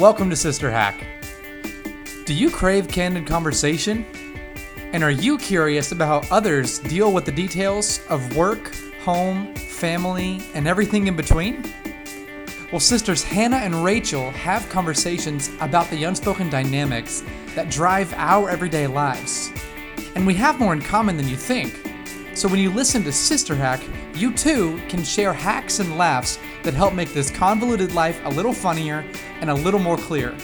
Welcome to Sister Hack. Do you crave candid conversation? And are you curious about how others deal with the details of work, home, family, and everything in between? Well, sisters Hannah and Rachel have conversations about the unspoken dynamics that drive our everyday lives. And we have more in common than you think. So when you listen to Sister Hack, you too can share hacks and laughs that help make this convoluted life a little funnier and a little more clear.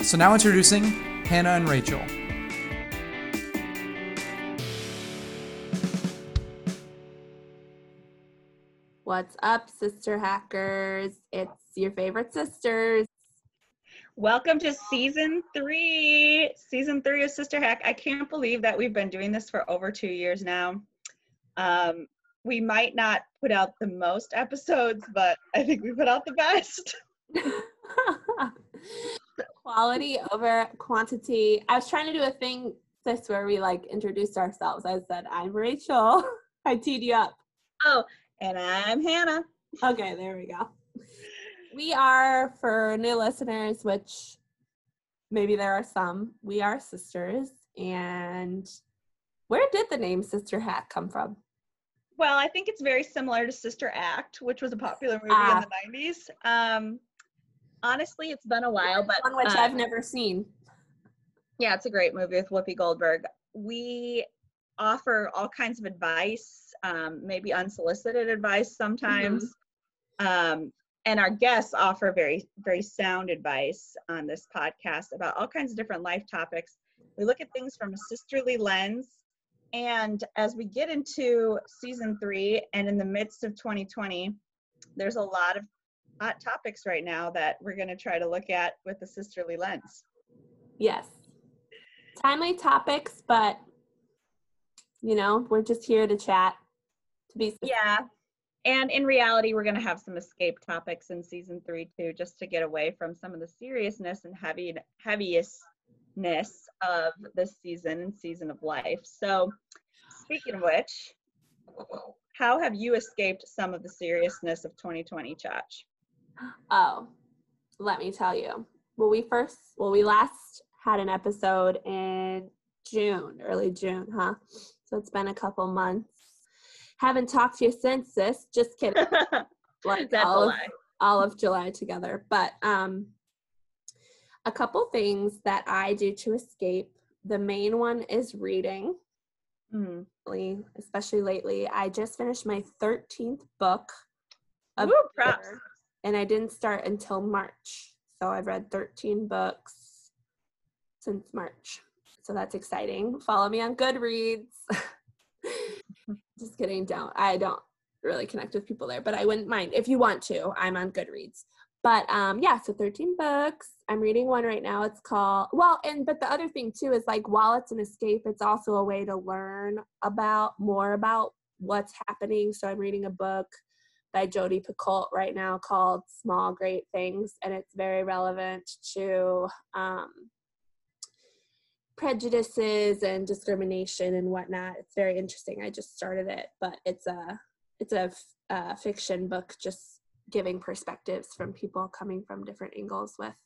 So now introducing Hannah and Rachel. What's up, sister hackers? It's your favorite sisters. Welcome to season three. Season three of Sister Hack. I can't believe that we've been doing this for over two years now. Um, we might not put out the most episodes, but I think we put out the best. Quality over quantity. I was trying to do a thing this where we like introduced ourselves. I said, I'm Rachel. I teed you up. Oh, and I'm Hannah. Okay, there we go. We are, for new listeners, which maybe there are some, we are sisters. And where did the name Sister Hack come from? Well, I think it's very similar to Sister Act, which was a popular movie in the 90s. Um, honestly, it's been a while, but one which uh, I've never seen. Yeah, it's a great movie with Whoopi Goldberg. We offer all kinds of advice, um, maybe unsolicited advice sometimes. Um, and our guests offer very, very sound advice on this podcast about all kinds of different life topics. We look at things from a sisterly lens. And as we get into season three and in the midst of 2020, there's a lot of hot topics right now that we're going to try to look at with a sisterly lens. Yes. Timely topics, but you know, we're just here to chat. To be Yeah. And in reality, we're going to have some escape topics in season three too, just to get away from some of the seriousness and heavy heaviestness of this season and season of life. So, speaking of which, how have you escaped some of the seriousness of 2020, Chach? Oh, let me tell you. Well, we first, well, we last had an episode in June, early June, huh? So it's been a couple months. Haven't talked to you since sis. Just kidding. like That's all a of, all of July together. But um, a couple things that I do to escape. The main one is reading. Mm. Especially lately, I just finished my 13th book of Woo, the props. year, and I didn't start until March. So I've read 13 books since March. So that's exciting. Follow me on Goodreads. Just kidding. Don't. I don't really connect with people there, but I wouldn't mind if you want to. I'm on Goodreads. But um, yeah, so 13 books. I'm reading one right now. It's called well, and but the other thing too is like while it's an escape, it's also a way to learn about more about what's happening. So I'm reading a book by Jodi Picoult right now called Small Great Things, and it's very relevant to um, prejudices and discrimination and whatnot. It's very interesting. I just started it, but it's a it's a, f- a fiction book, just giving perspectives from people coming from different angles with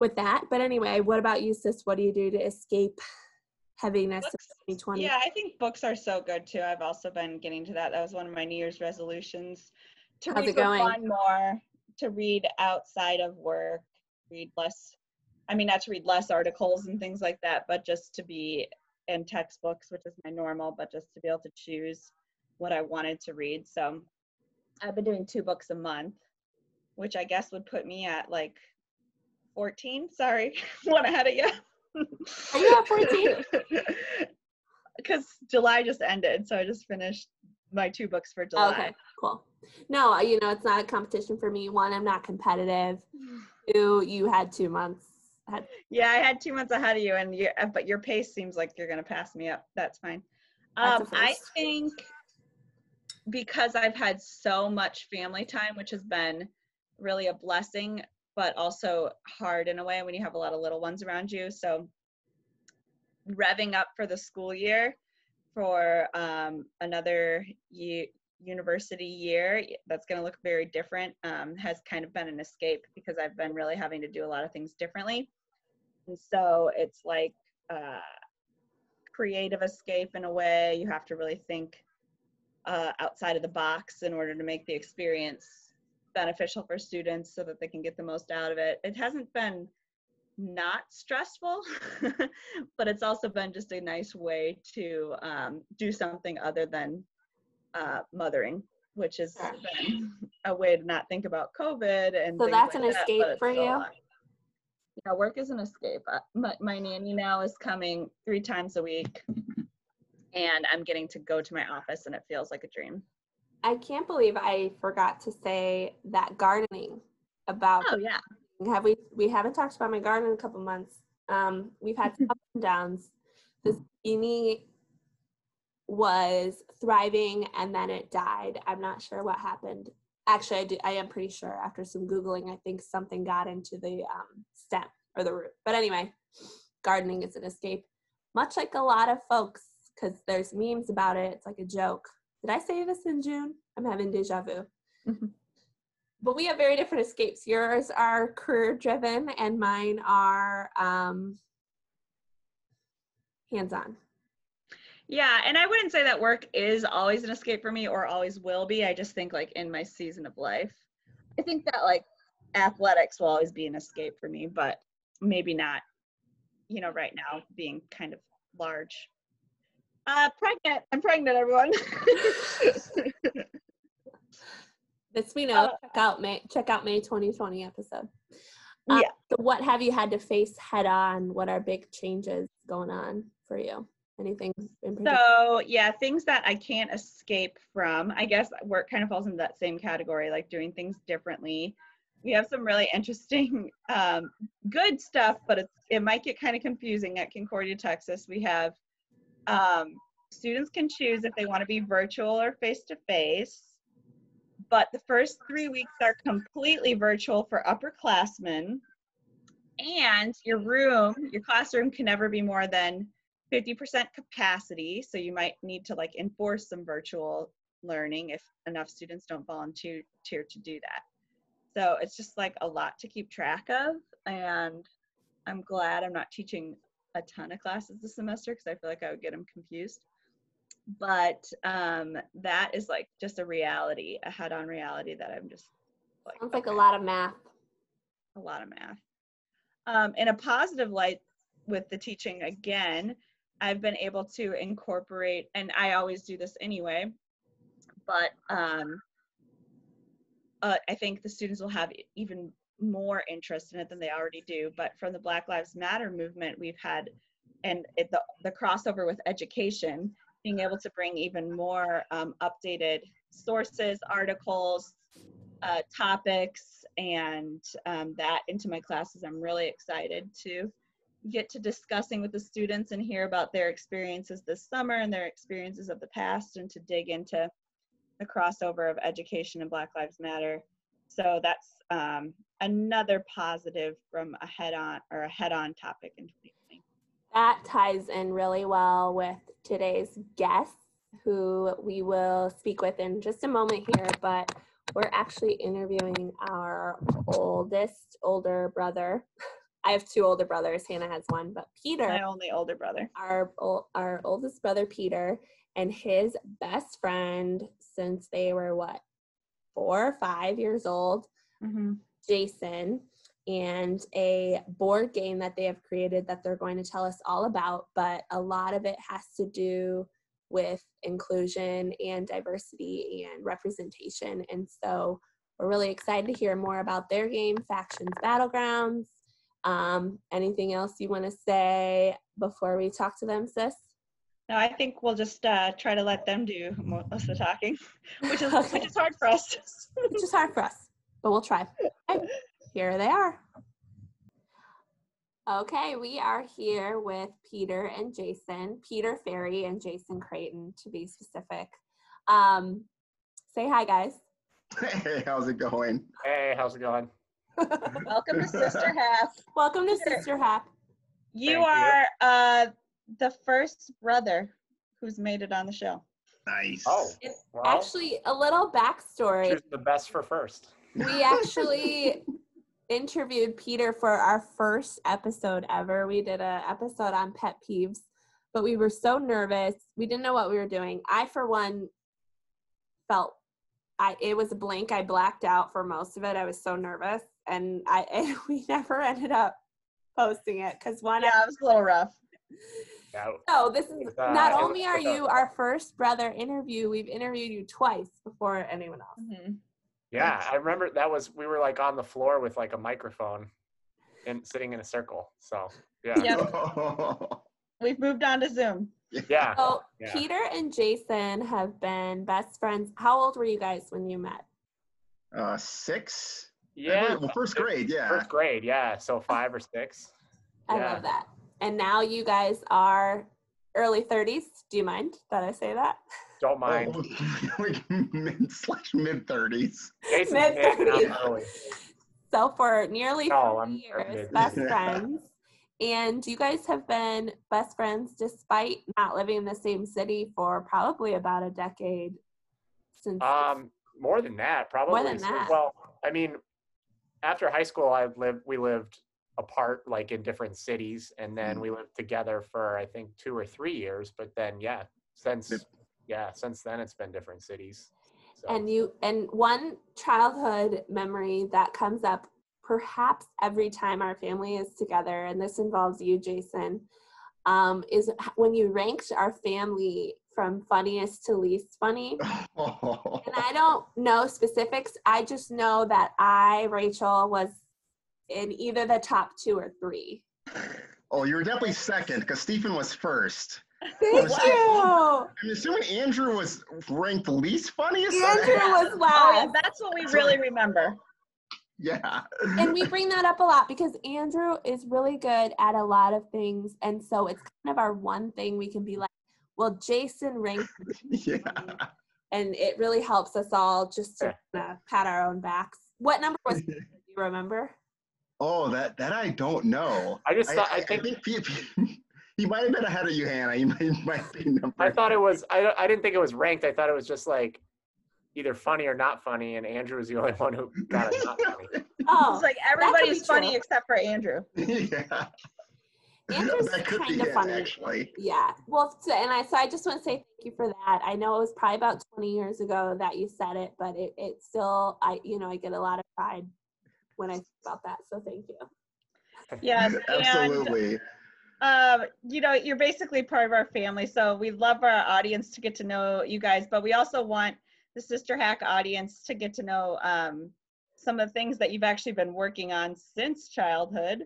with that. But anyway, what about you, sis? What do you do to escape heaviness Books. of 2020? Yeah, I think books are so good too. I've also been getting to that. That was one of my New Year's resolutions to How's read fun more, to read outside of work, read less. I mean, not to read less articles and things like that, but just to be in textbooks, which is my normal, but just to be able to choose what I wanted to read. So I've been doing two books a month, which I guess would put me at like 14. Sorry, one ahead of you. Are you at 14? Because July just ended, so I just finished my two books for July. Okay, cool. No, you know, it's not a competition for me. One, I'm not competitive. Two, you had two months. Had, Yeah, I had two months ahead of you, and you, uh, but your pace seems like you're gonna pass me up. That's fine. That's Um, I think because I've had so much family time, which has been really a blessing, but also hard in a way when you have a lot of little ones around you. So revving up for the school year for um, another university year that's going to look very different um, has kind of been an escape because I've been really having to do a lot of things differently. And so it's like uh, creative escape in a way. You have to really think uh, outside of the box in order to make the experience beneficial for students so that they can get the most out of it. It hasn't been not stressful, but it's also been just a nice way to um, do something other than uh, mothering, which has been a way to not think about COVID. And So that's like an that, escape for you? Yeah, work is an escape. Uh, My, my nanny now is coming three times a week, and I'm getting to go to my office, and it feels like a dream. I can't believe I forgot to say that gardening about Oh yeah. have we we haven't talked about my garden in a couple months. Um, we've had some ups and downs. The zucchini was thriving and then it died. I'm not sure what happened. Actually, I, do, I am pretty sure after some googling, I think something got into the um, stem or the root. But anyway, gardening is an escape, much like a lot of folks, because there's memes about it. It's like a joke. Did I say this in June? I'm having deja vu but we have very different escapes. Yours are career driven, and mine are um, hands on. Yeah, and I wouldn't say that work is always an escape for me or always will be. I just think like in my season of life, I think that like athletics will always be an escape for me, but maybe not, you know, right now being kind of large. Uh, pregnant. I'm pregnant, everyone. This we know. Uh, check out May. Check out May 2020 episode. Um, Yeah. So what have you had to face head on? What are big changes going on for you? Anything in particular? So yeah, things that I can't escape from. I guess work kind of falls into that same category, like doing things differently. We have some really interesting, um, good stuff, but it's, it might get kind of confusing at Concordia, Texas. We have um, students can choose if they want to be virtual or face to face, but the first three weeks are completely virtual for upperclassmen. And your room, your classroom can never be more than 50% capacity so you might need to like enforce some virtual learning if enough students don't volunteer to do that so it's just like a lot to keep track of and i'm glad i'm not teaching a ton of classes this semester because i feel like i would get them confused but um, that is like just a reality a head-on reality that i'm just like Sounds like a lot of math. a lot of math. Um, in a positive light with the teaching again, I've been able to incorporate, and I always do this anyway, but um, uh, I think the students will have even more interest in it than they already do. But from the Black Lives Matter movement, we've had, and it, the, the crossover with education, being able to bring even more um, updated sources, articles, uh, topics and um, that into my classes. I'm really excited to get to discussing with the students and hear about their experiences this summer and their experiences of the past and to dig into the crossover of education and Black Lives Matter. So that's um, another positive from a head-on or a head-on topic in 2020. That ties in really well with today's guest, who we will speak with in just a moment here. But we're actually interviewing our oldest older brother. I have two older brothers. Hannah has one, but Peter, My only older brother. our our oldest brother Peter, and his best friend since they were what four or five years old. Mm-hmm. Jason and a board game that they have created that they're going to tell us all about. But a lot of it has to do with inclusion and diversity and representation. And so we're really excited to hear more about their game, Factions Battlegrounds. Um, anything else you want to say before we talk to them, sis? No, I think we'll just uh, try to let them do most of the talking, which is Okay. which is hard for us. Which is hard for us, but we'll try. Okay, here they are. Okay, we are here with Peter and Jason, Peter Ferry and Jason Creighton to be specific. Um, say hi, guys. Hey, how's it going? Hey, how's it going? Welcome to Sister Half. Welcome to Sister Hap. You Thank you. are uh, the first brother who's made it on the show. Nice. Oh, It's well, actually a little backstory. the best for first. we actually interviewed Peter for our first episode ever. We did a episode on pet peeves, but we were so nervous. We didn't know what we were doing. I, for one, felt I it was a blank. I blacked out for most of it. I was so nervous, and I and we never ended up posting it because one. Yeah, it was a little rough. Yeah, So this is uh, not only are you our first brother interview, we've interviewed you twice before anyone else. Mhm. yeah. I remember that was we were like on the floor with like a microphone and sitting in a circle. So yeah, Yep. We've moved on to Zoom. yeah. So Yeah. Peter and Jason have been best friends. How old were you guys when you met? uh, six. Yeah. Well, first grade. Yeah. First grade, yeah. So five or six. I Yeah. love that. And now you guys are early 30s. Do you mind that I say that? Don't mind. Oh, mid slash mid thirties. Mid- mid, and I'm mid-thirties. So for nearly No, 30 I'm- I'm years, mid. best friends. And you guys have been best friends despite not living in the same city for probably about a decade since Um, more than that, probably. More than that. Well, I mean, after high school, I lived. We lived apart, like in different cities, and then Mm. we lived together for I think two or three years. But then, yeah, since Yep. yeah, since then it's been different cities. So. and you and one childhood memory that comes up perhaps every time our family is together and this involves you jason um, is when you ranked our family from funniest to least funny and i don't know specifics i just know that i rachel was in either the top two or three oh, you were definitely second because Stephen was first. thank Was- you I'm assuming Andrew was ranked least funniest. andrew was Oh, yeah, last that's what we really remember. Yeah. and we bring that up a lot because Andrew is really good at a lot of things, and so it's kind of our one thing we can be like, well, Jason ranked, yeah. and it really helps us all just to Yeah. kinda pat our own backs. What number was? it? Do you remember? Oh, that that I don't know. I just thought I, I think think he, he, he might have been ahead of you, Hannah. He might, might be number. I thought it was. I I didn't think it was ranked. I thought it was just like either funny or not funny, and Andrew was the only one who got it not funny. Oh, It's like everybody's funny true. except for Andrew. yeah. Andrew's that kind of funny. actually. Yeah. Well, so, and I so I just want to say thank you for that. I know it was probably about 20 years ago that you said it, but it, it still I you know I get a lot of pride when I think about that. So thank you. Yes, and Absolutely. um, you know, you're basically part of our family, so we love our audience to get to know you guys, but we also want the Sister Hack audience to get to know um, some of the things that you've actually been working on since childhood,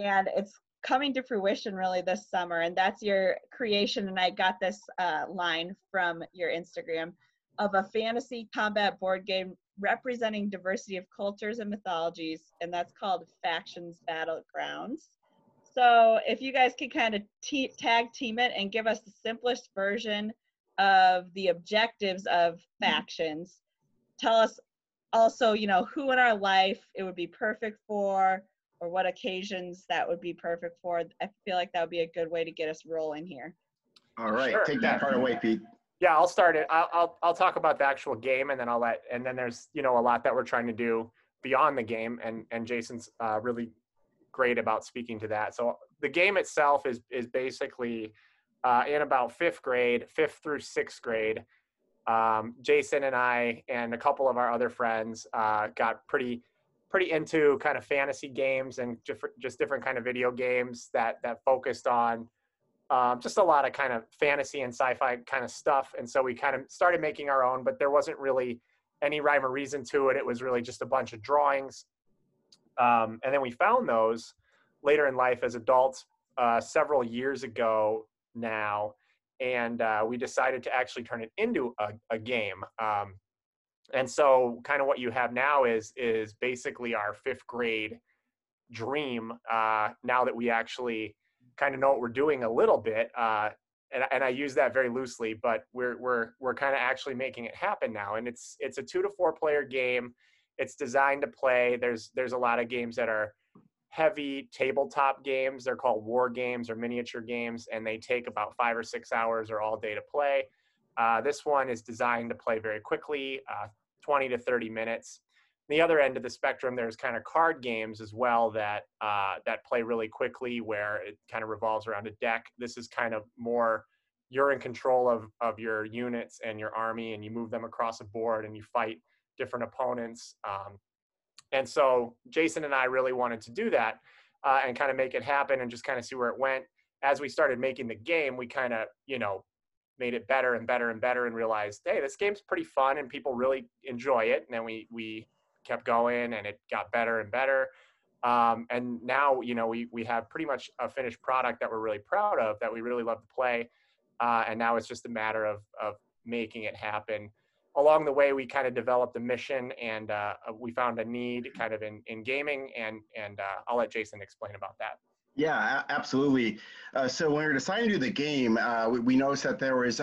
and it's coming to fruition really this summer, and that's your creation. And I got this uh, line from your Instagram of a fantasy combat board game representing diversity of cultures and mythologies, and that's called Factions Battlegrounds. So if you guys could kind of te- tag team it and give us the simplest version of the objectives of factions, tell us also, you know, who in our life it would be perfect for, or what occasions that would be perfect for. I feel like that would be a good way to get us rolling here. All right. Sure. Take that part away, Pete. Yeah, I'll start it. I'll, I'll I'll talk about the actual game, and then I'll let. And then there's you know a lot that we're trying to do beyond the game, and and Jason's uh, really great about speaking to that. So the game itself is is basically uh, in about fifth grade, fifth through sixth grade. Um, Jason and I and a couple of our other friends uh, got pretty pretty into kind of fantasy games and different just different kind of video games that that focused on um, just a lot of kind of fantasy and sci-fi kind of stuff. And so we kind of started making our own, but there wasn't really any rhyme or reason to it. It was really just a bunch of drawings. Um, and then we found those later in life as adults uh, several years ago now. And uh, we decided to actually turn it into a, a game. Um, and so kind of what you have now is is basically our fifth grade dream uh, now that we actually kind of know what we're doing a little bit. Uh, and, and I use that very loosely, but we're we're we're kind of actually making it happen now. And it's it's a two to four player game. It's designed to play. There's there's a lot of games that are heavy tabletop games. They're called war games or miniature games, and they take about five or six hours or all day to play. Uh, this one is designed to play very quickly, uh, 20 to 30 minutes. The other end of the spectrum, there's kind of card games as well that uh, that play really quickly, where it kind of revolves around a deck. This is kind of more you're in control of of your units and your army, and you move them across a board and you fight different opponents. Um, and so Jason and I really wanted to do that uh, and kind of make it happen and just kind of see where it went. As we started making the game, we kind of, you know, made it better and better and better and realized, hey, this game's pretty fun and people really enjoy it. And then we we kept going and it got better and better. Um, and now, you know, we we have pretty much a finished product that we're really proud of that we really love to play. Uh, and now it's just a matter of of making it happen along the way we kind of developed a mission and uh, we found a need kind of in, in gaming and and uh, i'll let jason explain about that yeah absolutely uh, so when we were deciding to do the game uh, we, we, noticed that there was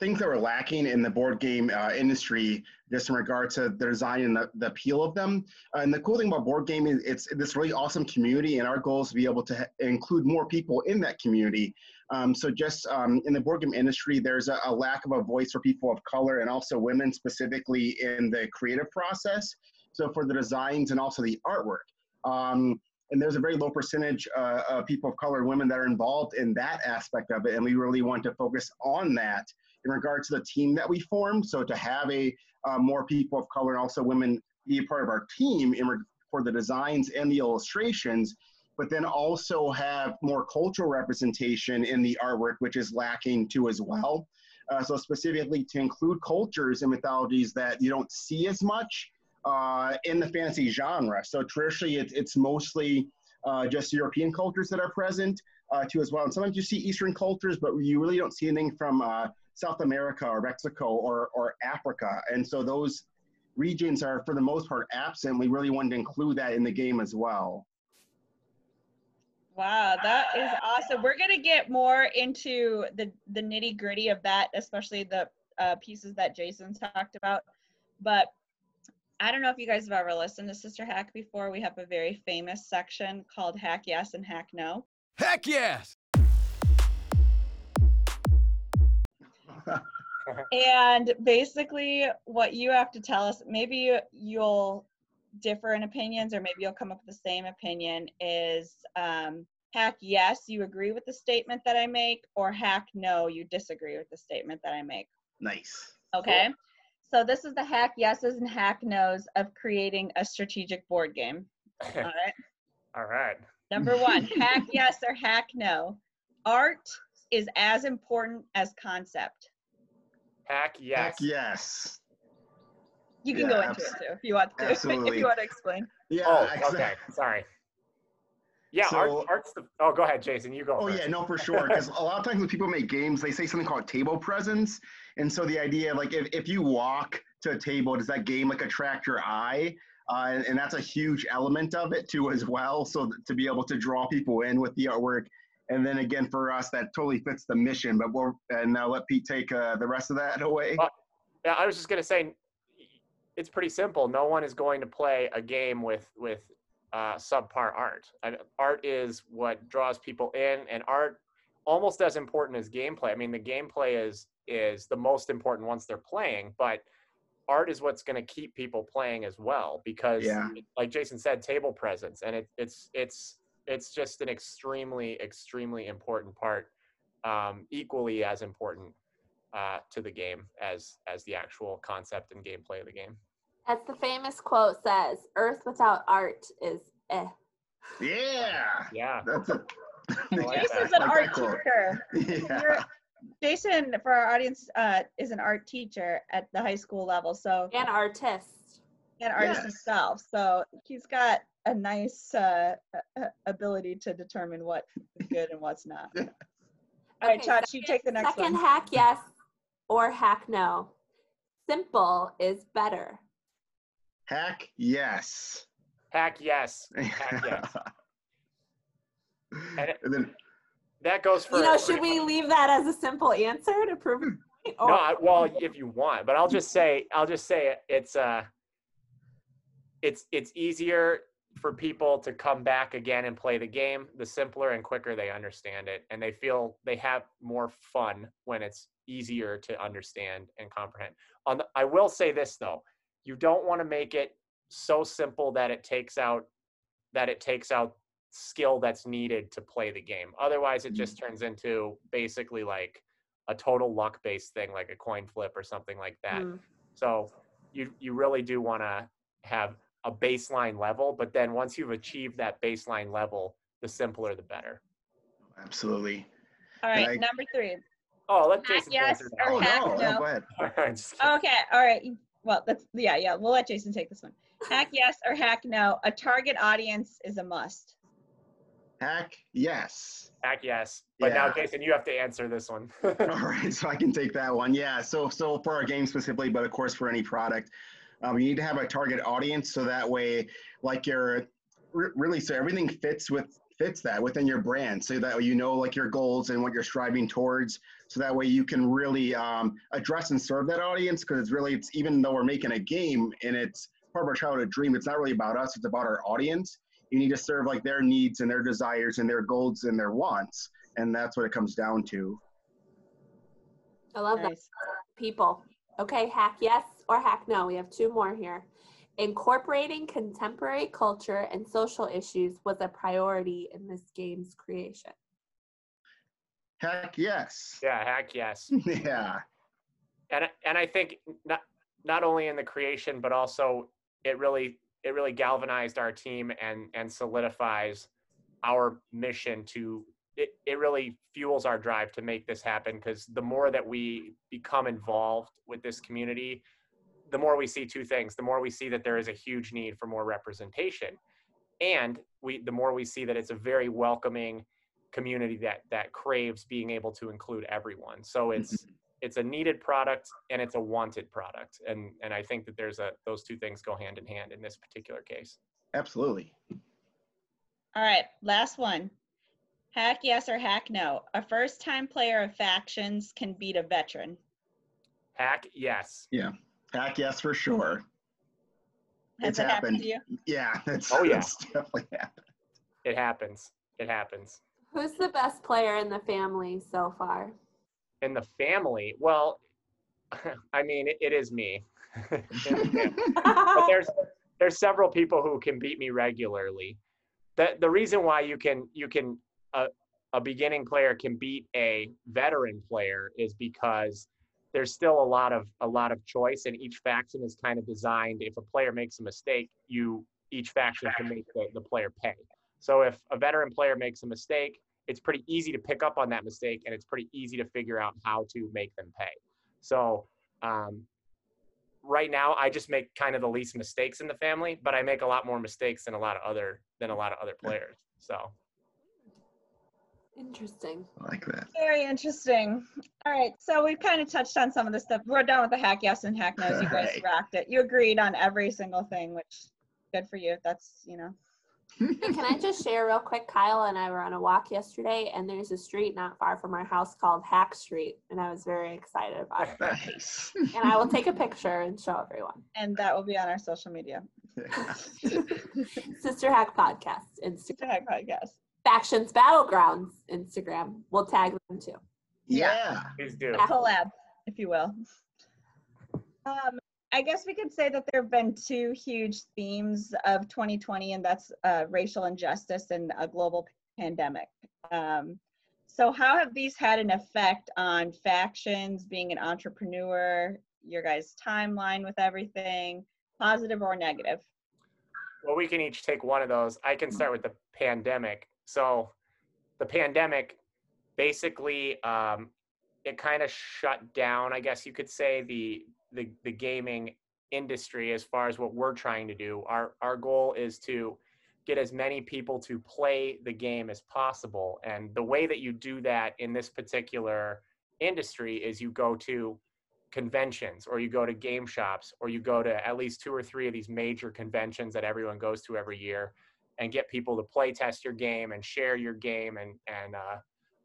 things that were lacking in the board game uh, industry just in regard to the design and the, the appeal of them and the cool thing about board gaming is it's this really awesome community and our goal is to be able to include more people in that community um, so just um, in the board game industry, there's a, a, lack of a voice for people of color and also women specifically in the creative process. So for the designs and also the artwork. Um, and there's a very low percentage uh, of people of color women that are involved in that aspect of it. And we really want to focus on that in regards to the team that we formed. So to have a uh, more people of color and also women be a part of our team in re- for the designs and the illustrations but then also have more cultural representation in the artwork, which is lacking too as well. Uh, so specifically to include cultures and mythologies that you don't see as much uh, in the fantasy genre. So traditionally, it, it's mostly uh, just European cultures that are present uh, too as well. And sometimes you see Eastern cultures, but you really don't see anything from uh, South America or Mexico or, or Africa. And so those regions are, for the most part, absent. We really wanted to include that in the game as well. Wow, that is awesome. We're gonna get more into the the nitty gritty of that, especially the uh, pieces that Jason talked about. But I don't know if you guys have ever listened to Sister Hack before. We have a very famous section called Hack Yes and Hack No. Heck yes! and basically, what you have to tell us, maybe you'll differ in opinions or maybe you'll come up with the same opinion is um, hack yes you agree with the statement that i make or hack no you disagree with the statement that i make. Nice. Okay? Cool. so this is the hack yeses and hack nos of creating a strategic board game. All right. All right. Number one hack yes or hack no. Art is as important as concept hack yes hack yes you can yeah, go into it too if you want to. Absolutely. if you want to explain. Yeah. Oh, okay. Sorry. Yeah, so, art, art's the. Oh, go ahead, Jason. You go. Oh first. yeah, no, for sure. Because a lot of times when people make games, they say something called table presence, and so the idea like if, if you walk to a table, does that game like attract your eye? Uh, and, and, that's a huge element of it too as well. So to be able to draw people in with the artwork, and then again for us, that totally fits the mission. But we'll and now let Pete take uh, the rest of that away. Uh, yeah, I was just gonna say it's pretty simple. No one is going to play a game with with uh, subpar art. I, art is what draws people in, and art almost as important as gameplay. I mean, the gameplay is is the most important once they're playing, but art is what's going to keep people playing as well because, yeah. like Jason said, table presence, and it, it's it's it's just an extremely extremely important part, um, equally as important uh, to the game as as the actual concept and gameplay of the game. As the famous quote says, Earth without art is eh. Yeah. Yeah. That's a Jason's an art teacher. Yeah. Jason, for our audience, uh, is an art teacher at the high school level. So an artist. An artist yes. himself. So he's got a nice uh, ability to determine what is good and what's not. All right, okay, Chach, you take the next second one. Second hack yes or hack no. Simple is better. Hack yes. Hack yes. Hack yes. and, and then that goes for. You know, should we leave that as a simple answer to prove? It? Or? No, well, if you want, but I'll just say, I'll just say it's uh, it's it's easier for people to come back again and play the game. The simpler and quicker they understand it, and they feel they have more fun when it's easier to understand and comprehend. On the, I will say this though, you don't want to make it so simple that it takes out that it takes out skill that's needed to play the game. Otherwise, it just turns into basically like a total luck based thing, like a coin flip or something like that. Mm. So you you really do want to have a baseline level, but then once you've achieved that baseline level, the simpler the better. Absolutely. All right, I- number three. Oh, let Hack Jason yes answer or Oh, that. hack no, no. no, go ahead. All right, just. Okay, all right. Well, that's yeah, yeah. We'll let Jason take this one. Hack yes or hack no. A target audience is a must. Hack, yes. Heck yes. But now, Jason, you have to answer this one. All right, so I can take that one. Yeah, so so for our game specifically, but of course for any product, um, you need to have a target audience so that way, like your re- really, so everything fits with fits that within your brand, so that you know like your goals and what you're striving towards, so that way you can really um, address and serve that audience. Because it's really, it's even though we're making a game and it's part of our childhood dream, it's not really about us; it's about our audience. You need to serve like their needs and their desires and their goals and their wants, and that's what it comes down to. I love that. People. Okay, hack yes or hack no. We have two more here. Incorporating contemporary culture and social issues was a priority in this game's creation. Heck yes. yeah, heck yes. Yeah. and I- and I think not not only in the creation, but also it really it really galvanized our team and and solidifies our mission to it, it really fuels our drive to make this happen because the more that we become involved with this community the more we see two things the more we see that there is a huge need for more representation and we the more we see that it's a very welcoming community that that craves being able to include everyone so mm-hmm. it's it's a needed product and it's a wanted product and and i think that there's a those two things go hand in hand in this particular case Absolutely. All right, last one. Hack yes or hack no. A first time player of factions can beat a veteran. hack yes Heck yes for sure. Has It's it happened happened. to you? Yeah, that's, Oh, yeah. that's definitely happened. it happens it happens Who's the best player in the family so far? in the family well i mean it, it is me In the family. but there's there's several people who can beat me regularly. The the reason why you can you can a a beginning player can beat a veteran player is because there's still a lot of a lot of choice and each faction is kind of designed if a player makes a mistake you each faction can make the, the player pay. So if a veteran player makes a mistake it's pretty easy to pick up on that mistake and it's pretty easy to figure out how to make them pay. So um, right now I just make kind of the least mistakes in the family, but I make a lot more mistakes than a lot of other than a lot of other players. So Interesting. I like that. Very interesting. All right, so we've kind of touched on some of the stuff. We're done with the hack yes and hack no's. You guys Right. rocked it. You agreed on every single thing, which good for you. That's you know. Can I just share real quick? Kyle and I were on a walk yesterday, and there's a street not far from our house called Hack Street, and I was very excited about it. Nice. And I will take a picture and show everyone. And that will be on our social media. Sister Hack Podcast, Instagram. Sister Hack Podcast. Factions Battlegrounds, Instagram. We'll tag them too. yeah. please do. Yeah. collab, if you will. Um, I guess we could say that there have been two huge themes of 2020, and that's uh, racial injustice and a global pandemic. Um, so, how have these had an effect on factions, being an entrepreneur, your guys' timeline with everything, positive or negative? Well, we can each take one of those. I can start with the pandemic. So, the pandemic basically um, it kind of shut down, I guess you could say, the the the gaming industry as far as what we're trying to do. Our our goal is to get as many people to play the game as possible, and the way that you do that in this particular industry is you go to conventions or you go to game shops or you go to at least two or three of these major conventions that everyone goes to every year and get people to play test your game and share your game and and uh,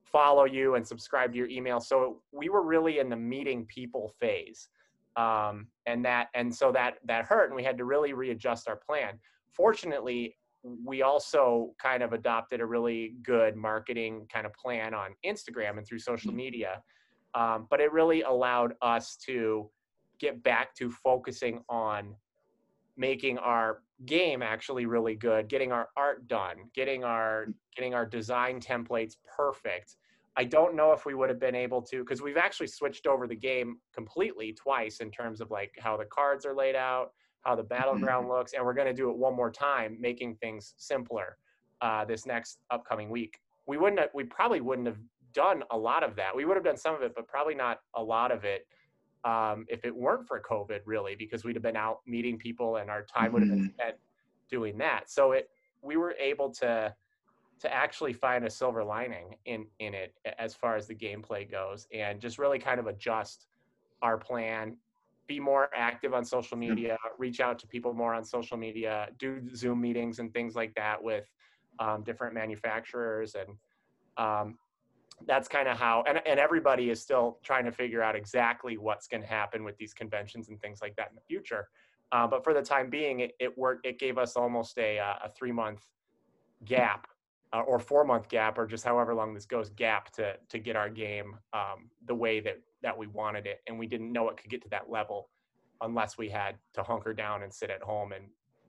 follow you and subscribe to your email. So we were really in the meeting people phase um, and that and so that that hurt and we had to really readjust our plan. Fortunately we also kind of adopted a really good marketing kind of plan on instagram and through social media Um, but it really allowed us to get back to focusing on making our game actually really good, getting our art done, getting our getting our design templates perfect. I don't know if we would have been able to because we've actually switched over the game completely twice in terms of like how the cards are laid out, how the battleground looks, and we're going to do it one more time, making things simpler uh, this next upcoming week. We wouldn't have, we probably wouldn't have done a lot of that. We would have done some of it, but probably not a lot of it um, if it weren't for COVID, really, because we'd have been out meeting people and our time would have been spent doing that. So it we were able to to actually find a silver lining in in it as far as the gameplay goes and just really kind of adjust our plan be more active on social media reach out to people more on social media do zoom meetings and things like that with um, different manufacturers and um, that's kind of how and, and everybody is still trying to figure out exactly what's going to happen with these conventions and things like that in the future. Uh, but for the time being it, it worked it gave us almost a, uh, a three month gap uh, or four month gap or just however long this goes gap to to get our game um, the way that that we wanted it. And we didn't know it could get to that level unless we had to hunker down and sit at home and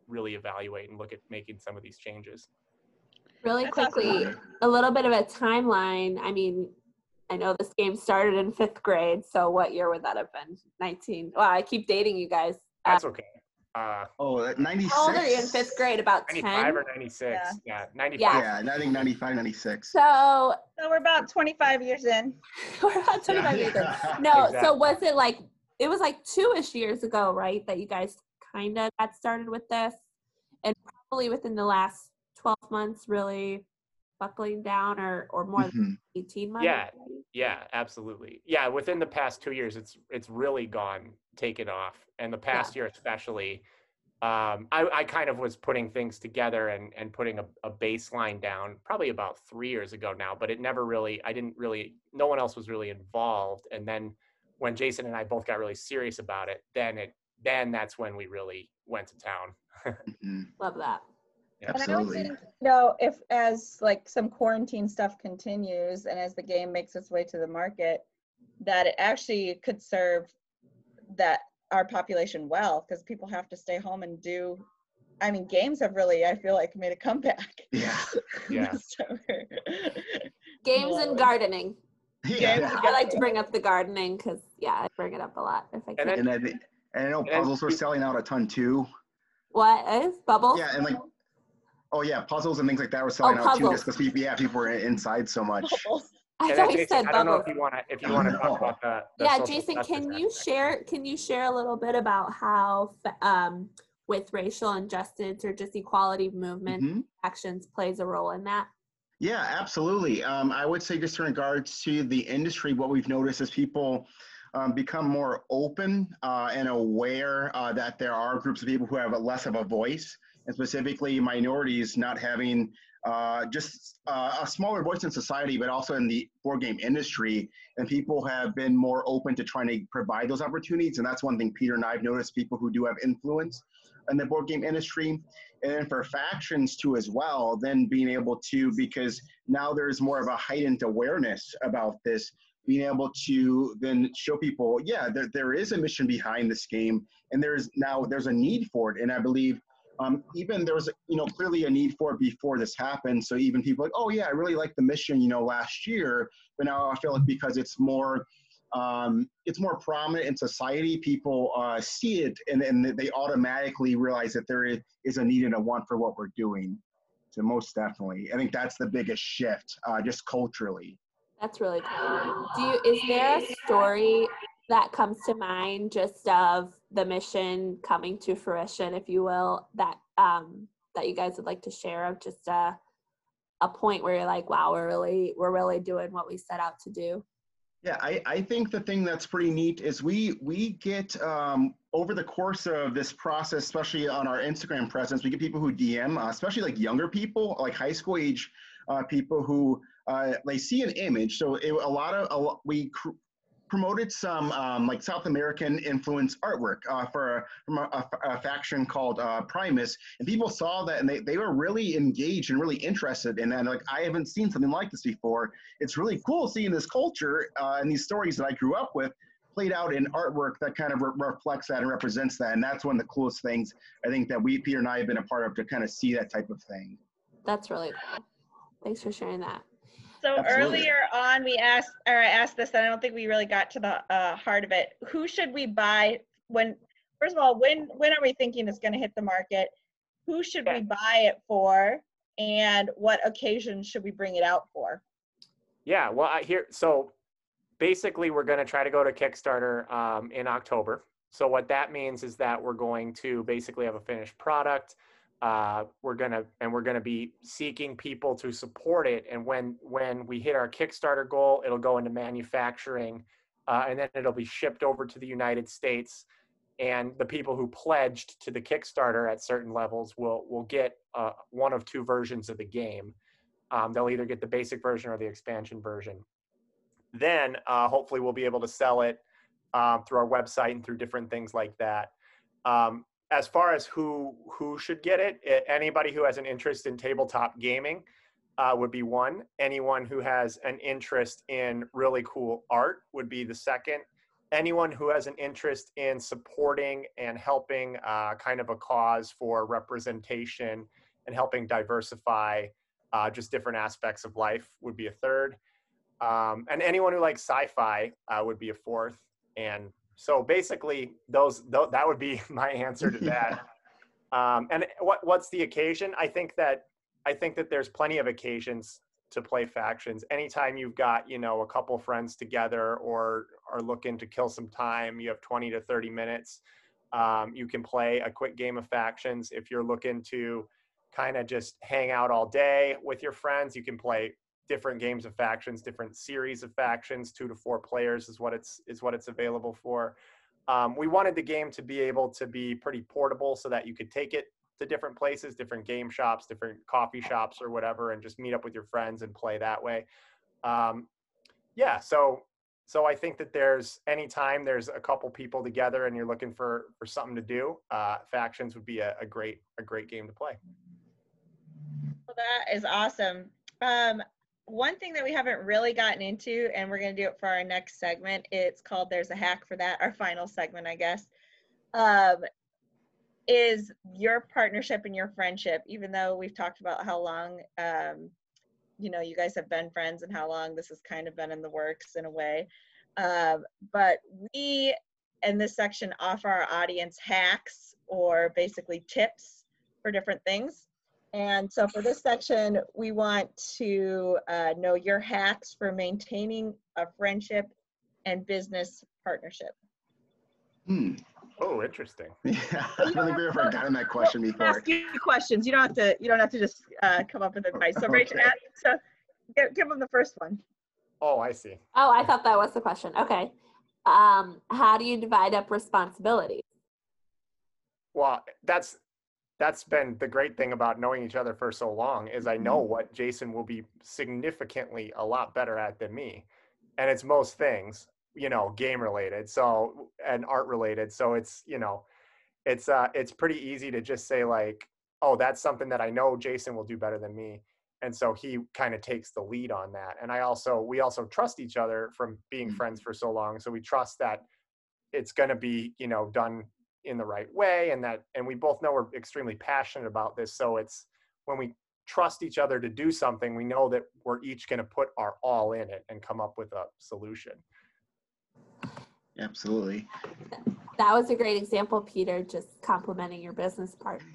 really evaluate and look at making some of these changes Really That's awesome. quickly, a little bit of a timeline. I mean, I know this game started in fifth grade, so what year would that have been? 19. Wow, I keep dating you guys. Uh, that's okay uh, Oh, that 96. how old are you in fifth grade? About 10? 95 or 96 Yeah. yeah, 95 Yeah. Yeah, I think 95, 96. So So we're about 25 years in. we're about 25 years in. No, Exactly. so was it like, it was like two-ish years ago, right, that you guys kind of got started with this? And probably within the last 12 months, really buckling down or, or more than Mhm. 18 months? Yeah. Yeah, absolutely. Yeah, within the past two years, it's it's really gone taken off, and the past year especially. Um, I, I kind of was putting things together and and putting a, a baseline down probably about three years ago now, but it never really. I didn't really. No one else was really involved, and then when Jason and I both got really serious about it, then it then that's when we really went to town. Mhm. Love that. Yeah. And I would Absolutely. think, you know, if as like some quarantine stuff continues and as the game makes its way to the market, that it actually could serve that our population well because people have to stay home and do. I mean, games have really, I feel like, made a comeback. Yeah. Yeah. Games Yeah. and gardening. Yeah. I like to bring up the gardening because, yeah, I bring it up a lot if I And can. And I, think- and I know puzzles were selling out a ton too. what is bubbles? Yeah, and like, oh yeah, puzzles and things like that were selling out too, just because people, yeah, people were inside so much. I And thought then you said I don't know bubbles. if you want to if you want to talk about that. the yeah jason justice can you aspect. share can you share a little bit about how um, with racial injustice or just equality movement Mhm. actions plays a role in that Yeah, absolutely. Um, I would say just in regards to the industry, what we've noticed is people um, become more open uh, and aware uh, that there are groups of people who have a less of a voice, and specifically minorities not having uh, just uh, a smaller voice in society, but also in the board game industry. And people have been more open to trying to provide those opportunities. And that's one thing Peter and I have noticed people who do have influence in the board game industry and then for factions too as well then being able to because now there's more of a heightened awareness about this being able to then show people yeah there, there is a mission behind this game and there's now there's a need for it and i believe um, even there was you know clearly a need for it before this happened so even people like oh yeah i really like the mission you know last year but now i feel like because it's more um, it's more prominent in society. People uh, see it and, and they automatically realize that there is, a need and a want for what we're doing. So most definitely, I think that's the biggest shift, uh, just culturally. that's really cool do you is there a story that comes to mind just of the mission coming to fruition if you will that um that you guys would like to share of just a a point where you're like wow we're really we're really doing what we set out to do Yeah, I, I think the thing that's pretty neat is we we get um, over the course of this process, especially on our Instagram presence, we get people who DM, uh, especially like younger people, like high school age uh, people who uh, they see an image. So it, a lot of a, we cr- promoted some um, like South American influence artwork uh, for from a, a, a faction called uh, Primus, and people saw that and they, they were really engaged and really interested in that. And like I haven't seen something like this before. It's really cool seeing this culture uh, and these stories that I grew up with played out in artwork that kind of re- reflects that and represents that. And that's one of the coolest things I think that we Peter and I have been a part of to kind of see that type of thing. That's really cool. Thanks for sharing that. So Absolutely. earlier on, we asked, or I asked this, and I don't think we really got to the uh, heart of it. Who should we buy when? First of all, when when are we thinking it's going to hit the market? Who should we buy it for, and what occasion should we bring it out for? Yeah, well, I hear so. Basically, we're going to try to go to Kickstarter um, in October. So what that means is that we're going to basically have a finished product. Uh, we're gonna and we're gonna be seeking people to support it. And when when we hit our Kickstarter goal, it'll go into manufacturing, uh, and then it'll be shipped over to the United States. And the people who pledged to the Kickstarter at certain levels will will get uh, one of two versions of the game. Um, they'll either get the basic version or the expansion version. Then uh, hopefully we'll be able to sell it um, through our website and through different things like that. Um, as far as who who should get it, anybody who has an interest in tabletop gaming uh, would be one. Anyone who has an interest in really cool art would be the second. Anyone who has an interest in supporting and helping uh, kind of a cause for representation and helping diversify uh, just different aspects of life would be a third. Um, and anyone who likes sci-fi uh, would be a fourth. And so basically, those, tho- that would be my answer to that. Um, and what what's the occasion? I think that I think that there's plenty of occasions to play factions. Anytime you've got you know a couple friends together or are looking to kill some time, you have 20 to 30 minutes. Um, you can play a quick game of factions. If you're looking to kind of just hang out all day with your friends, you can play different games of factions, different series of factions. Two to four players is what it's is what it's available for. Um, we wanted the game to be able to be pretty portable so that you could take it to different places, different game shops, different coffee shops, or whatever, and just meet up with your friends and play that way. Um, yeah, so so I think that there's anytime there's a couple people together and you're looking for for something to do, uh, factions would be a, a great a great game to play. Well, that is awesome. Um, one thing that we haven't really gotten into, and we're going to do it for our next segment, it's called There's a Hack for That, our final segment, I guess, um, is your partnership and your friendship. Even though we've talked about how long, um, you know, you guys have been friends and how long this has kind of been in the works in a way. Um, but we, in this section, offer our audience hacks or basically tips for different things. And so for this section, we want to uh, know your hacks for maintaining a friendship and business partnership. Hmm. Oh, interesting. Yeah, I don't think we've ever gotten that question before. ask you questions. You don't have to. You don't have to just uh, come up with advice. So, Rachel, Okay. so give, give them the first one. Oh, I see. Oh, I thought that was the question. Okay. Um, how do you divide up responsibilities? Well, that's that's been the great thing about knowing each other for so long is I know what Jason will be significantly a lot better at than me. And it's most things, you know, game related, so and art related. So it's, you know, it's uh it's pretty easy to just say like, oh, that's something that I know Jason will do better than me. And so he kind of takes the lead on that. And I also we also trust each other from being friends for so long. So we trust that it's going to be, you know, done in the right way and that and we both know we're extremely passionate about this so it's when we trust each other to do something we know that we're each going to put our all in it and come up with a solution Absolutely. That was a great example, Peter, just complimenting your business partner.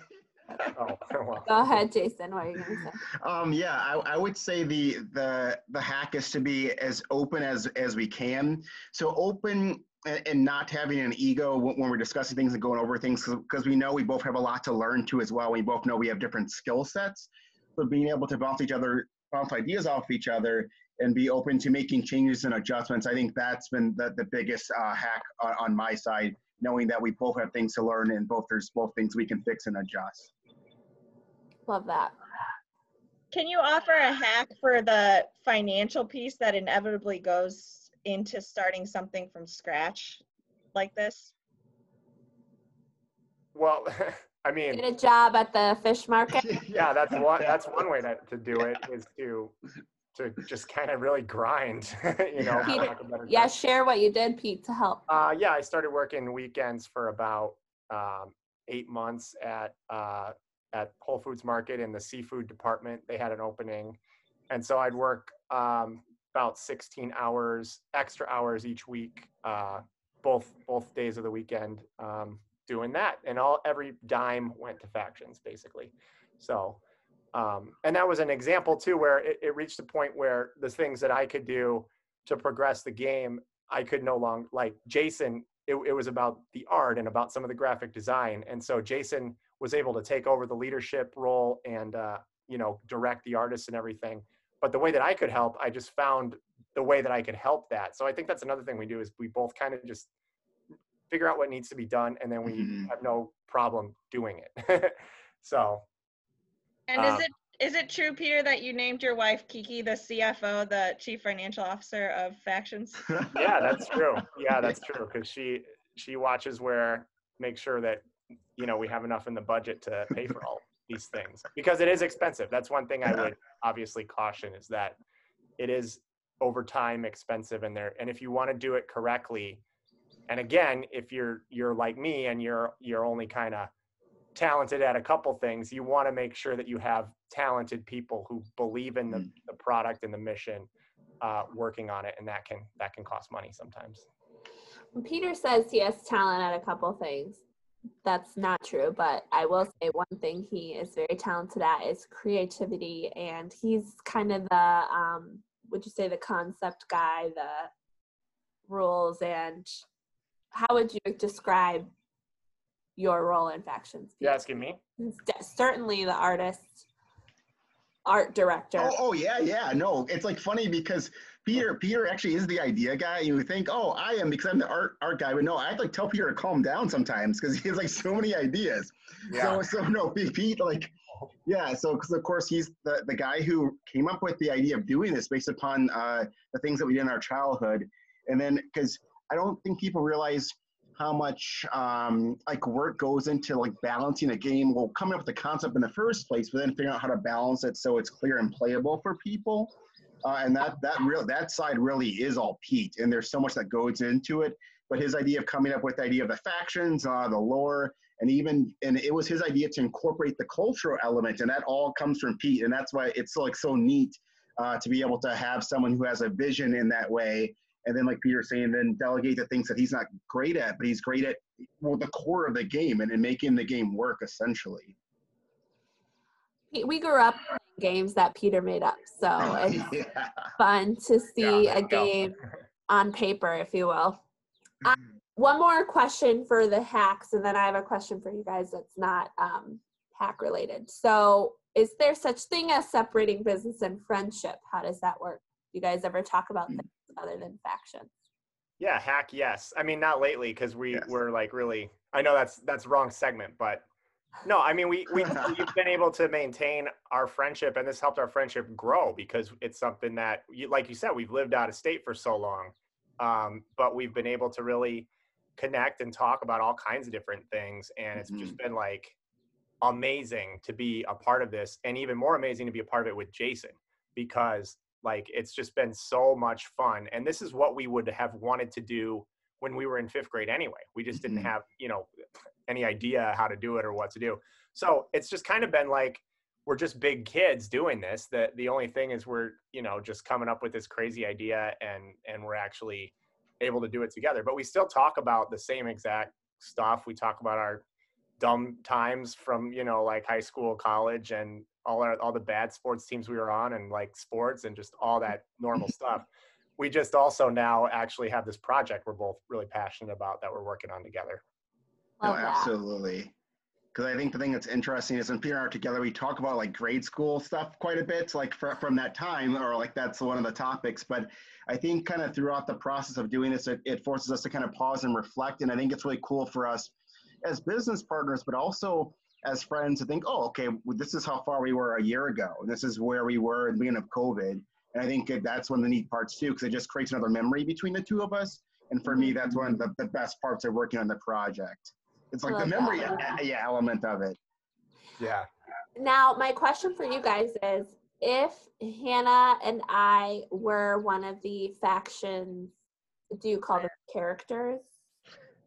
oh well Go ahead, Jason. What are you going to say? Um, yeah, I, I would say the the the hack is to be as open as as we can. So open and, and not having an ego when, when we're discussing things and going over things, because we know we both have a lot to learn too as well. We both know we have different skill sets, but being able to bounce each other, bounce ideas off each other, and be open to making changes and adjustments. I think that's been the the biggest uh, hack on, on my side. Knowing that we both have things to learn and both there's both things we can fix and adjust. Love that. Can you offer a hack for the financial piece that inevitably goes into starting something from scratch like this? Well, I mean, Get a job at the fish market. yeah, that's one that's one way to, to do it is to to just kind of really grind, you know. Yeah. Peter, lack of Yeah, term. share what you did, Pete, to help. Uh, yeah, I started working weekends for about um, eight months at uh, at Whole Foods Market in the seafood department. They had an opening, and so I'd work um, about 16 hours, extra hours each week, uh, both both days of the weekend, um, doing that, and all every dime went to factions basically. So. Um, and that was an example too, where it, it reached a point where the things that I could do to progress the game I could no longer like Jason. It, it was about the art and about some of the graphic design, and so Jason was able to take over the leadership role and uh, you know direct the artists and everything. But the way that I could help, I just found the way that I could help that. So I think that's another thing we do is we both kind of just figure out what needs to be done, and then we Mhm. have no problem doing it. so And is Um, it is it true, Peter, that you named your wife Kiki the CFO, the Chief Financial Officer of Factions? yeah that's true yeah that's true because she she watches where make sure that you know we have enough in the budget to pay for all these things because it is expensive that's one thing i would obviously caution is that it is over time expensive and there and if you want to do it correctly and again if you're you're like me and you're you're only kind of talented at a couple things you want to make sure that you have talented people who believe in the, Mm. the product and the mission uh, working on it and that can that can cost money sometimes Peter says he has talent at a couple things. That's not true, but I will say one thing he is very talented at is creativity, and he's kind of the um, would you say the concept guy, the rules, and how would you describe your role in factions? you asking me certainly the artist, art director. Oh, oh yeah, yeah. No, it's like funny because Peter, Peter actually is the idea guy. You would think, oh, I am because I'm the art art guy, but no, I have like tell Peter to calm down sometimes because he has like so many ideas. So, so no, Pete, Pete, like, yeah. So, because of course he's the the guy who came up with the idea of doing this based upon uh, the things that we did in our childhood, and then because I don't think people realize how much um, like work goes into like balancing a game. Well, coming up with the concept in the first place, but then figuring out how to balance it so it's clear and playable for people. Uh, and that that real that side really is all Pete, and there's so much that goes into it. But his idea of coming up with the idea of the factions, uh, the lore, and even and it was his idea to incorporate the cultural element, and that all comes from Pete, and that's why it's like so neat uh, to be able to have someone who has a vision in that way, and then like Peter saying, then delegate the things that he's not great at, but he's great at well the core of the game and, and making the game work essentially. We grew up games that Peter made up, so it's yeah. fun to see there a game on paper, if you will. Uh, one more question for the hacks, and then I have a question for you guys that's not um, hack related. So, is there such thing as separating business and friendship? How does that work? You guys ever talk about Hmm. things other than factions? Yeah, hack. Yes. I mean, not lately because we Yes. were like really. I know that's that's wrong segment, but no. I mean, we we we've been able to maintain our friendship, and this helped our friendship grow because it's something that, you, like you said, we've lived out of state for so long, um, but we've been able to really connect and talk about all kinds of different things, and it's just been like amazing to be a part of this, and even more amazing to be a part of it with Jason because like it's just been so much fun and this is what we would have wanted to do when we were in fifth grade anyway we just didn't Mhm. have you know any idea how to do it or what to do. So it's just kind of been like we're just big kids doing this That the only thing is we're you know just coming up with this crazy idea and and we're actually able to do it together. But we still talk about the same exact stuff. We talk about our dumb times from you know like high school college and all our all the bad sports teams we were on and like sports and just all that normal stuff. We just also now actually have this project we're both really passionate about that we're working on together Oh, oh, no, that. absolutely. Because I think the thing that's interesting is when Peter and I are together, we talk about like grade school stuff quite a bit, like fr- from that time, or like that's one of the topics. But I think kind of throughout the process of doing this, it, it forces us to kind of pause and reflect. And I think it's really cool for us as business partners, but also as friends to think, oh, okay, well, this is how far we were a year ago. And this is where we were at the beginning of COVID. And I think that's one of the neat parts too, because it just creates another memory between the two of us. And for me, mm-hmm. that's one of the, the best parts of working on the project. It's like the memory that. uh, yeah, element of it. Yeah. Now, my question for you guys is if Hannah and I were one of the factions, do you call them characters?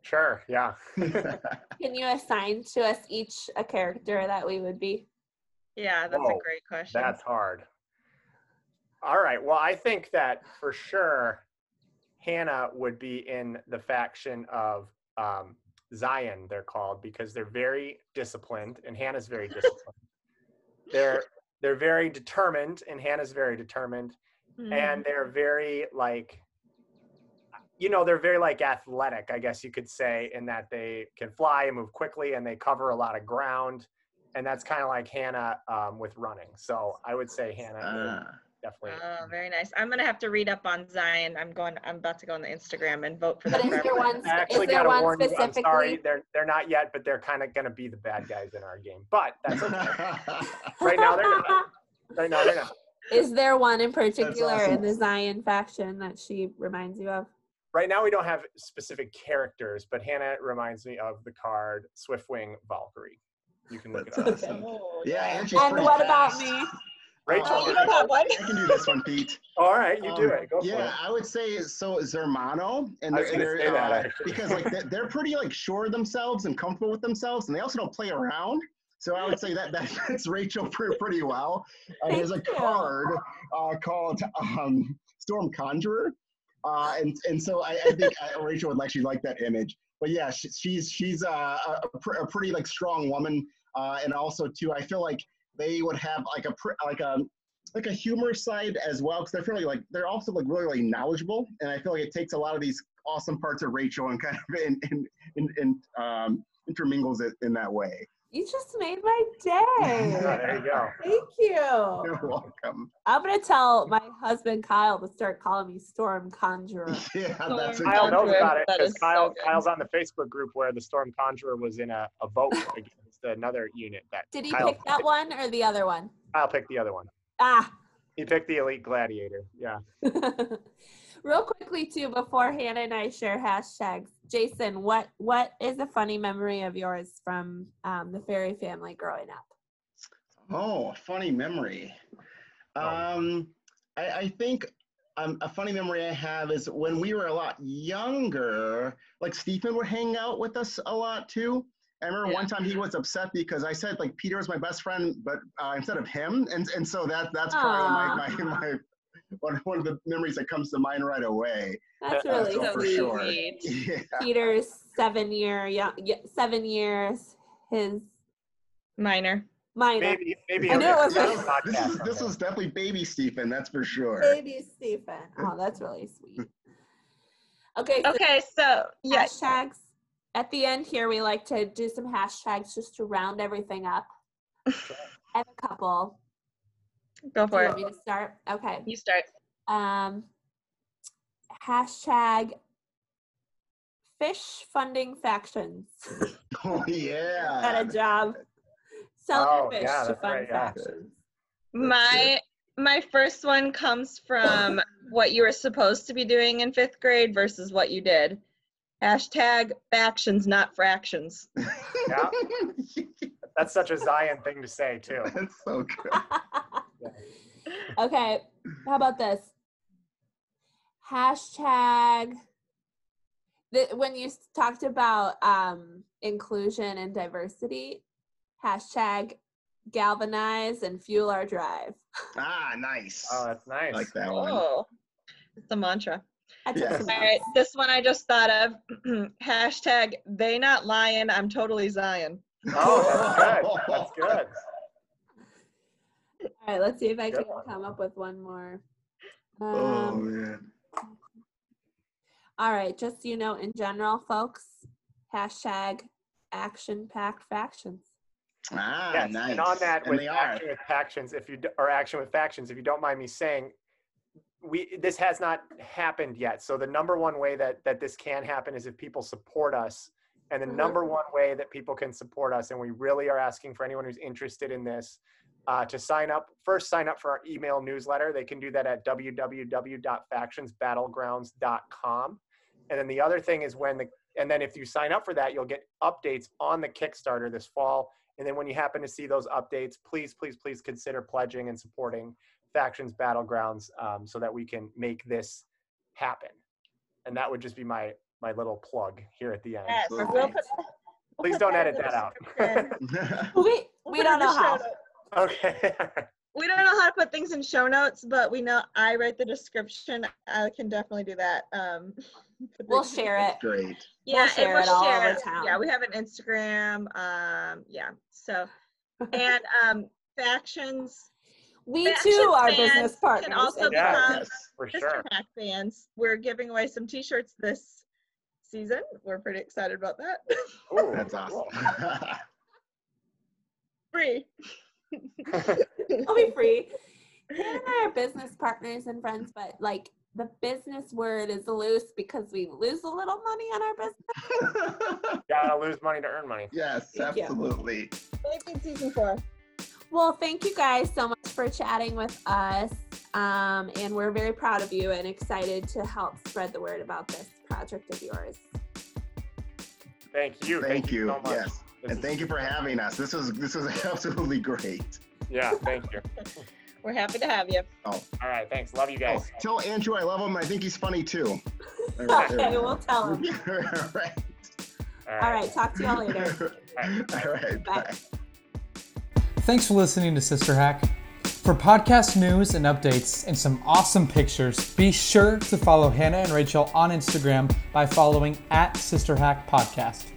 Sure. Yeah. Can you assign to us each a character that we would be? Yeah, that's Whoa, a great question. That's hard. All right. Well, I think that for sure Hannah would be in the faction of um, Zion, they're called, because they're very disciplined, and Hannah's very disciplined. they're they're very determined, and Hannah's very determined, Mhm. and they're very like you know they're very like athletic i guess you could say in that they can fly and move quickly and they cover a lot of ground and that's kind of like hannah um, with running so i would say hannah Ah. Definitely Oh, very nice. I'm gonna have to read up on Zion. I'm going. I'm about to go on the Instagram and vote for But them. is there one? I Is actually there gotta one warn you, I'm specifically? sorry, they're they're not yet, but they're kind of gonna be the bad guys in our game. But that's okay. right now they're not. Right now they're not. Is there one in particular awesome. in the Zion faction that she reminds you of? Right now we don't have specific characters, but Hannah reminds me of the card Swiftwing Valkyrie. You can look That's it up. awesome. Oh, Yeah, yeah. and she's And pretty what about me? Rachel, Oh, you don't have one. I can do this one, Pete. all right, you do Um, it. Go for yeah, it. I would say so. Zermano and they're, gonna they're, say that, uh, actually. because like they're, they're pretty like sure of themselves and comfortable with themselves, and they also don't play around. So I would say that that fits Rachel pretty, pretty well. Uh, there's a card uh, called um, Storm Conjurer, uh, and and so I, I think uh, Rachel would actually like that image. But yeah, she, she's she's uh, a, a, pr- a pretty like strong woman, uh, and also too, I feel like they would have like a like a like a humor side as well because they're really like they're also like really like knowledgeable and i feel like it takes a lot of these awesome parts of rachel and kind of in in, in, in um intermingles it in that way You just made my day. Yeah, there you go. Thank you. you're welcome I'm gonna tell my husband Kyle to start calling me Storm Conjurer. yeah that's a Kyle knows about it that because is so Kyle. Kyle's on the Facebook group where the Storm Conjurer was in a, a vote against another unit that Did he Kyle, pick that one or the other one? I'll pick the other one. Ah. He picked the Elite Gladiator. Yeah. Real quickly too, before Hannah and I share hashtags, Jason, what what is a funny memory of yours from um, the fairy family growing up? oh a funny memory Oh. um i i think um, a funny memory I have is when we were a lot younger, like Stephen would hang out with us a lot too. I remember Yeah. one time he was upset because I said like Peter was my best friend, but uh, instead of him, and and so that that's probably my, my my one, one of the memories that comes to mind right away. That's Uh, really so for sweet. sure. Yeah, Peter's seven year young, seven years, his Minor. minor. Maybe maybe I a knew it was different like- this is this someday. was definitely baby Stephen, that's for sure. Baby Stephen. Oh, that's really sweet. Okay, so Okay, so yeah, hashtags. At the end here, we like to do some hashtags just to round everything up. I have a couple. go Do for you it. want me to start? Okay. You start. Um, hashtag fish funding factions. Oh yeah. Got a job. Selling Oh, fish yeah, to that's fund right, yeah. factions. My my first one comes from what you were supposed to be doing in fifth grade versus what you did. Hashtag factions, not fractions. Yeah, that's such a Zion thing to say too. That's so good. okay, how about this? Hashtag. The, when you talked about um, inclusion and diversity, hashtag galvanize and fuel our drive. Ah, nice. Oh, that's I nice. like that one. Oh, it's a mantra. I took Yeah. some All right, this one I just thought of. Hashtag they not lying. I'm totally Zion. Oh, that's good. That's good. All right, let's see if I Good can one. come up with one more. Oh Um, man. all right, just so you know, in general, folks, hashtag action packed factions. Ah, Yes, nice. and on that, And with they are. action with factions, if you d- or action with factions, if you don't mind me saying, we this has not happened yet. So the number one way that that this can happen is if people support us, and the Mhm. number one way that people can support us, and we really are asking for anyone who's interested in this, uh, to sign up. First, sign up for our email newsletter. They can do that at www.factionsbattlegrounds.com. And then the other thing is when the and then if you sign up for that, you'll get updates on the Kickstarter this fall. And then when you happen to see those updates, please, please, please consider pledging and supporting Factions Battlegrounds um, so that we can make this happen. And that would just be my my little plug here at the end. Yes, Absolutely. we'll put, we'll Please don't edit that out. We We'll we put it don't know how. okay. We don't know how to put things in show notes, but we know I write the description. I can definitely do that. Um, We'll share it. Great. Yeah, and share we'll it all share over it. town. Yeah, we have an Instagram. Um, yeah. So, and um, factions We Faction too are fans business partners. can also Yeah. become Yes. For Sister sure. Hack fans. We're giving away some T-shirts this season. We're pretty excited about that. Ooh, That's awesome. Free. I'll be free. Hannah and I are business partners and friends, but like the business word is loose because we lose a little money on our business. Gotta lose money to earn money. yes, Thank you. absolutely. Maybe in season four. Well, thank you guys so much for chatting with us. Um, and we're very proud of you and excited to help spread the word about this project of yours. Thank you. Thank you. so much. Yes. This And is- thank you for having us. This was this was absolutely great. Yeah, thank you. We're happy to have you. Oh. All right, thanks. Love you Oh, guys. tell Andrew I love him. I think he's funny too. There- there Okay, we'll tell him. All right. All right, talk to y'all later. All right. Bye. Bye. Thanks for listening to Sister Hack. For podcast news and updates and some awesome pictures, be sure to follow Hannah and Rachel on Instagram by following at Sister Hack Podcast.